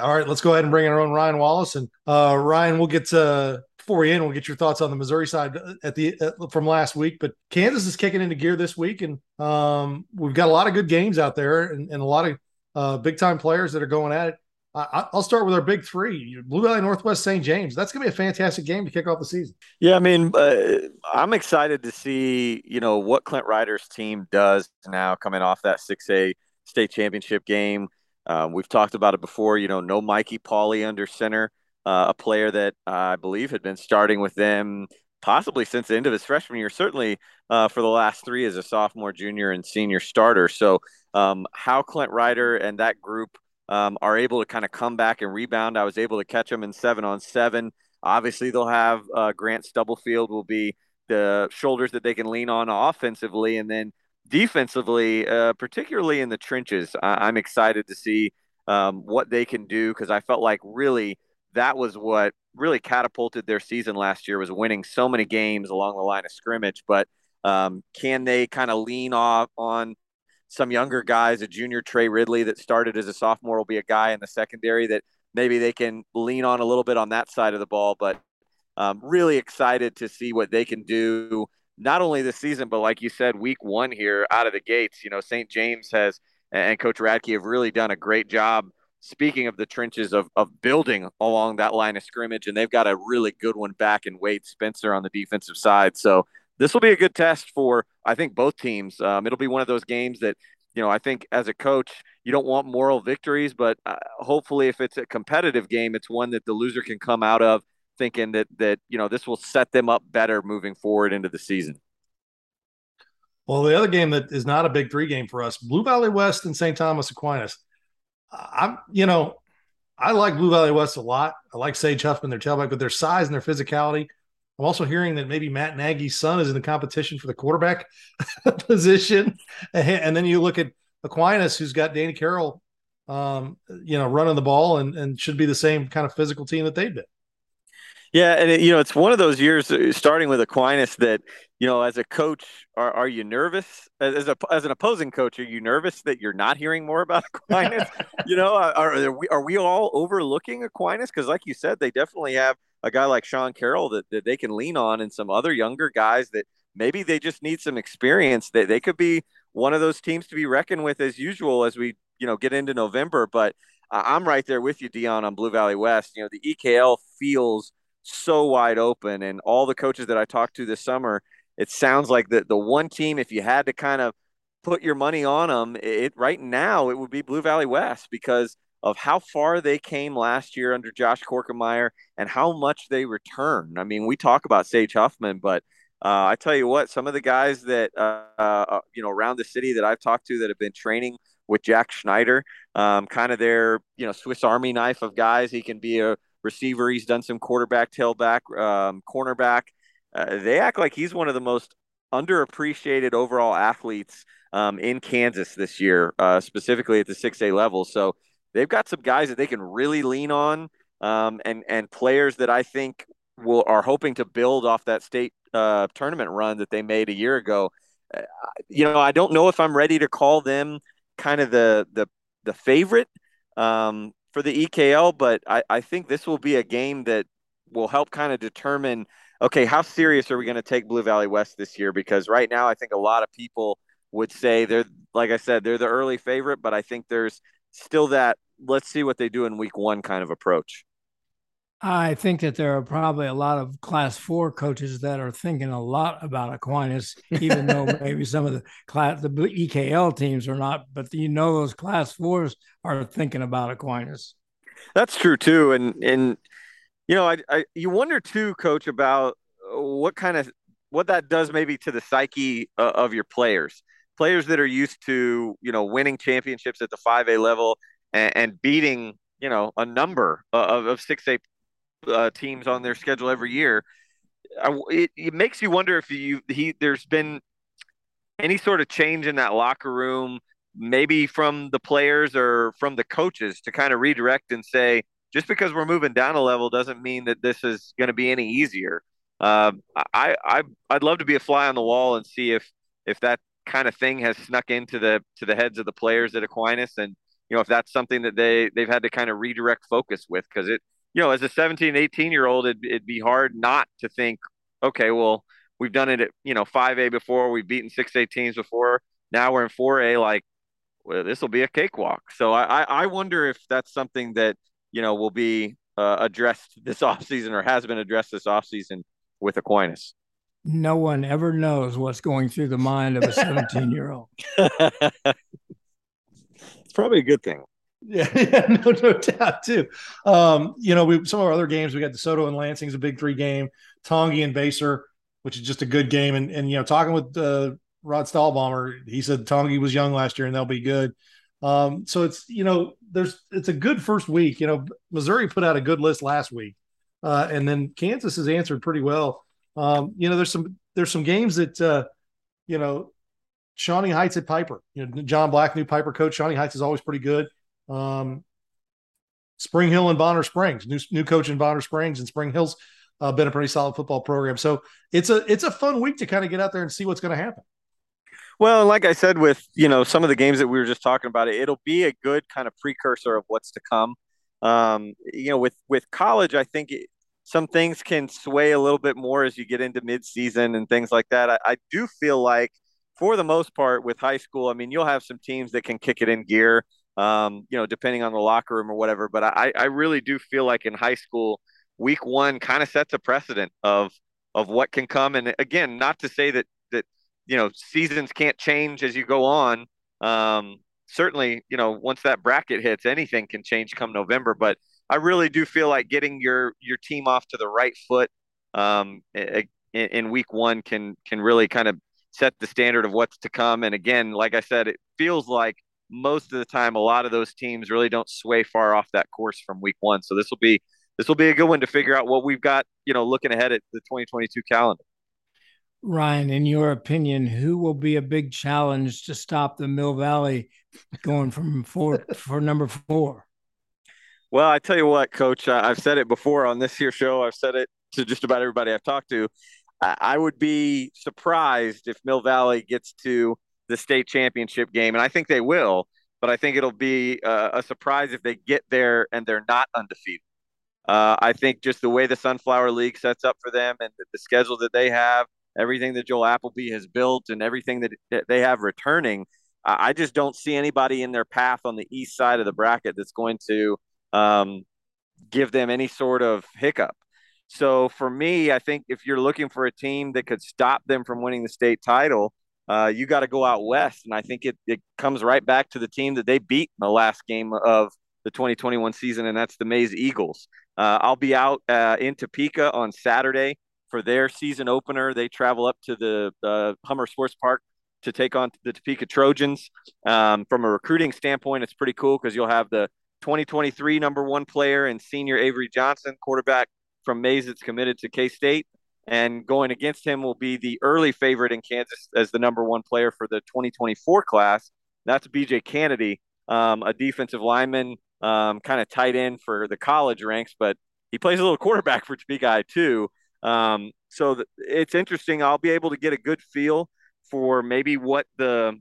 All right, let's go ahead and bring in our own Ryan Wallace. And uh, Ryan, we'll get to before we end, we'll get your thoughts on the Missouri side at the uh, from last week. But Kansas is kicking into gear this week, and um, we've got a lot of good games out there, and, and a lot of uh, big time players that are going at it. I, will start with our big three: Blue Valley Northwest, St. James. That's going to be a fantastic game to kick off the season. Yeah, I mean, uh, I'm excited to see you know what Clint Ryder's team does now coming off that 6A state championship game. Um, we've talked about it before. You know, no Mikey Pauly under center, uh, a player that I believe had been starting with them possibly since the end of his freshman year, certainly uh, for the last three as a sophomore, junior, and senior starter. So, um, how Clint Ryder and that group um, are able to kind of come back and rebound. I was able to catch them in seven on seven. Obviously, they'll have uh, Grant Stubblefield will be the shoulders that they can lean on offensively, and then defensively, uh, particularly in the trenches, I- am excited to see um, what they can do because I felt like really that was what really catapulted their season last year was winning so many games along the line of scrimmage. But um, can they kind of lean off on some younger guys? A junior Trey Ridley that started as a sophomore will be a guy in the secondary that maybe they can lean on a little bit on that side of the ball. But um, really excited to see what they can do not only this season, but like you said, week one here out of the gates. You know, St. James has and Coach Radke have really done a great job. Speaking of the trenches of, of building along that line of scrimmage, and they've got a really good one back in Wade Spencer on the defensive side. So this will be a good test for I think both teams. Um, it'll be one of those games that you know I think as a coach you don't want moral victories, but uh, hopefully if it's a competitive game, it's one that the loser can come out of thinking that that you know this will set them up better moving forward into the season. Well, the other game that is not a big three game for us, Blue Valley West and St. Thomas Aquinas. I'm, you know, I like Blue Valley West a lot. I like Sage Huffman, their tailback, but their size and their physicality. I'm also hearing that maybe Matt Nagy's son is in the competition for the quarterback position. And then you look at Aquinas, who's got Danny Carroll, um, you know, running the ball and, and should be the same kind of physical team that they've been. Yeah, and it, you know it's one of those years, uh, starting with Aquinas, that you know as a coach, are, are you nervous as a as an opposing coach? Are you nervous that you're not hearing more about Aquinas? you know, are, are we are we all overlooking Aquinas? Because like you said, they definitely have a guy like Sean Carroll that, that they can lean on, and some other younger guys that maybe they just need some experience. That they could be one of those teams to be reckoned with as usual as we you know get into November. But I'm right there with you, Dion, on Blue Valley West. You know, the EKL feels so wide open. And all the coaches that I talked to this summer, it sounds like the the one team, if you had to kind of put your money on them, it right now it would be Blue Valley West because of how far they came last year under Josh Korkemeyer and how much they returned. I mean, we talk about Sage Huffman, but uh, I tell you what, some of the guys that uh, uh, you know around the city that I've talked to that have been training with Jack Schneider, um, kind of their you know Swiss Army knife of guys. He can be a receiver. He's done some quarterback, tailback, um, cornerback. Uh, they act like he's one of the most underappreciated overall athletes um, in Kansas this year, uh, specifically at the 6A level. So they've got some guys that they can really lean on, um, and and players that I think will are hoping to build off that state uh, tournament run that they made a year ago. Uh, you know, I don't know if I'm ready to call them kind of the the the favorite. Um, for the EKL, but I, I think this will be a game that will help kind of determine okay, how serious are we going to take Blue Valley West this year? Because right now, I think a lot of people would say they're, like I said, they're the early favorite, but I think there's still that let's see what they do in week one kind of approach. I think that there are probably a lot of class four coaches that are thinking a lot about Aquinas, even though maybe some of the class the EKL teams are not, but you know those class fours are thinking about Aquinas. That's true too, and and you know I, I you wonder too, coach, about what kind of what that does maybe to the psyche uh, of your players, players that are used to you know winning championships at the five A level and, and beating you know a number of, of six A uh, teams on their schedule every year. I, it, it makes you wonder if you he there's been any sort of change in that locker room, maybe from the players or from the coaches to kind of redirect and say, just because we're moving down a level doesn't mean that this is going to be any easier. Uh, I, I I'd love to be a fly on the wall and see if if that kind of thing has snuck into the to the heads of the players at Aquinas and you know if that's something that they they've had to kind of redirect focus with because it you know as a 17 18 year old it'd, it'd be hard not to think okay well we've done it at you know 5A before. We've beaten 6A teams before. Now we're in 4A. Like, well, this will be a cakewalk. So I, I wonder if that's something that you know will be uh, addressed this offseason or has been addressed this offseason with Aquinas. No one ever knows what's going through the mind of a 17 year old. it's probably a good thing. Yeah, yeah, no, no doubt too. Um, you know, we some of our other games, we got DeSoto and Lansing's a big three game, Tongay and Basehor which is just a good game. And and you know, talking with uh, Rod Stahlbomber, he said Tongay was young last year and they'll be good. Um, so it's you know, there's it's a good first week. You know, Missouri put out a good list last week, uh, and then Kansas has answered pretty well. Um, you know, there's some there's some games that uh, you know, Shawnee Heights at Piper. You know, John Black, new Piper coach. Shawnee Heights is always pretty good. Um, Spring Hill and Bonner Springs, new new coach in Bonner Springs and Spring Hill's uh, been a pretty solid football program. So it's a it's a fun week to kind of get out there and see what's going to happen. Well, like I said, with you know some of the games that we were just talking about, it, it'll be a good kind of precursor of what's to come. Um, you know, with with college, I think it, some things can sway a little bit more as you get into midseason and things like that. I, I do feel like, for the most part, with high school, I mean, you'll have some teams that can kick it in gear. Um, you know, depending on the locker room or whatever. But I, I really do feel like in high school, week one kind of sets a precedent of of what can come. And again, not to say that that you know seasons can't change as you go on. Um, certainly, you know, once that bracket hits, anything can change come November. But I really do feel like getting your your team off to the right foot um, in, in week one can can really kind of set the standard of what's to come. And again, like I said, it feels like most of the time a lot of those teams really don't sway far off that course from week one. So this will be this will be a good one to figure out what we've got, you know, looking ahead at the 2022 calendar. Ryan, in your opinion, who will be a big challenge to stop the Mill Valley going from four for number four? Well, I tell you what, Coach, I've said it before on this here show. I've said it to just about everybody I've talked to. I would be surprised if Mill Valley gets to the state championship game, and I think they will. But I think it'll be a, a surprise if they get there and they're not undefeated. Uh, I think just the way the Sunflower League sets up for them and the, schedule that they have, everything that Joel Applebee has built, and everything that, that they have returning, I just don't see anybody in their path on the east side of the bracket that's going to um, give them any sort of hiccup. So for me, I think if you're looking for a team that could stop them from winning the state title, uh, you got to go out west. And I think it, it comes right back to the team that they beat in the last game of the 2021 season, and that's the Maize Eagles. Uh, I'll be out uh, in Topeka on Saturday for their season opener. They travel up to the uh, Hummer Sports Park to take on the Topeka Trojans. Um, from a recruiting standpoint, it's pretty cool because you'll have the 2023 number one player and senior Avery Johnson, quarterback from Maize that's committed to K State. And going against him will be the early favorite in Kansas as the number one player for the 2024 class. That's BJ Kennedy, um, a defensive lineman um, kind of tight end for the college ranks, but he plays a little quarterback for Topeka too. Um, so th- it's interesting. I'll be able to get a good feel for maybe what the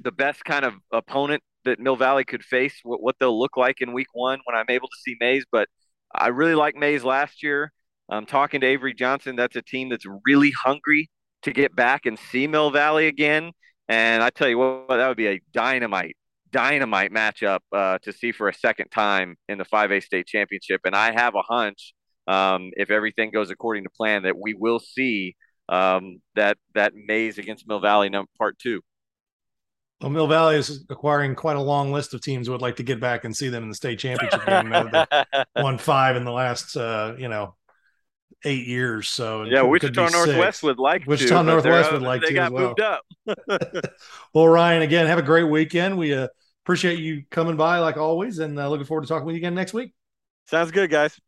the best kind of opponent that Mill Valley could face, what, what they'll look like in week one when I'm able to see Maize. But I really like Maize last year. I'm talking to Avery Johnson. That's a team that's really hungry to get back and see Mill Valley again. And I tell you what, that would be a dynamite dynamite matchup uh, to see for a second time in the 5A state championship. And I have a hunch, um, if everything goes according to plan, that we will see um, that that Maize against Mill Valley number part two. Well, Mill Valley is acquiring quite a long list of teams who would like to get back and see them in the state championship game. won five in the last, uh, you know, eight years. So yeah, Wichita Northwest would like Wichita to, Northwest would like they to. got well. moved up. well, Ryan, again, have a great weekend. We uh, appreciate you coming by like always, and uh, looking forward to talking with you again next week. Sounds good, guys.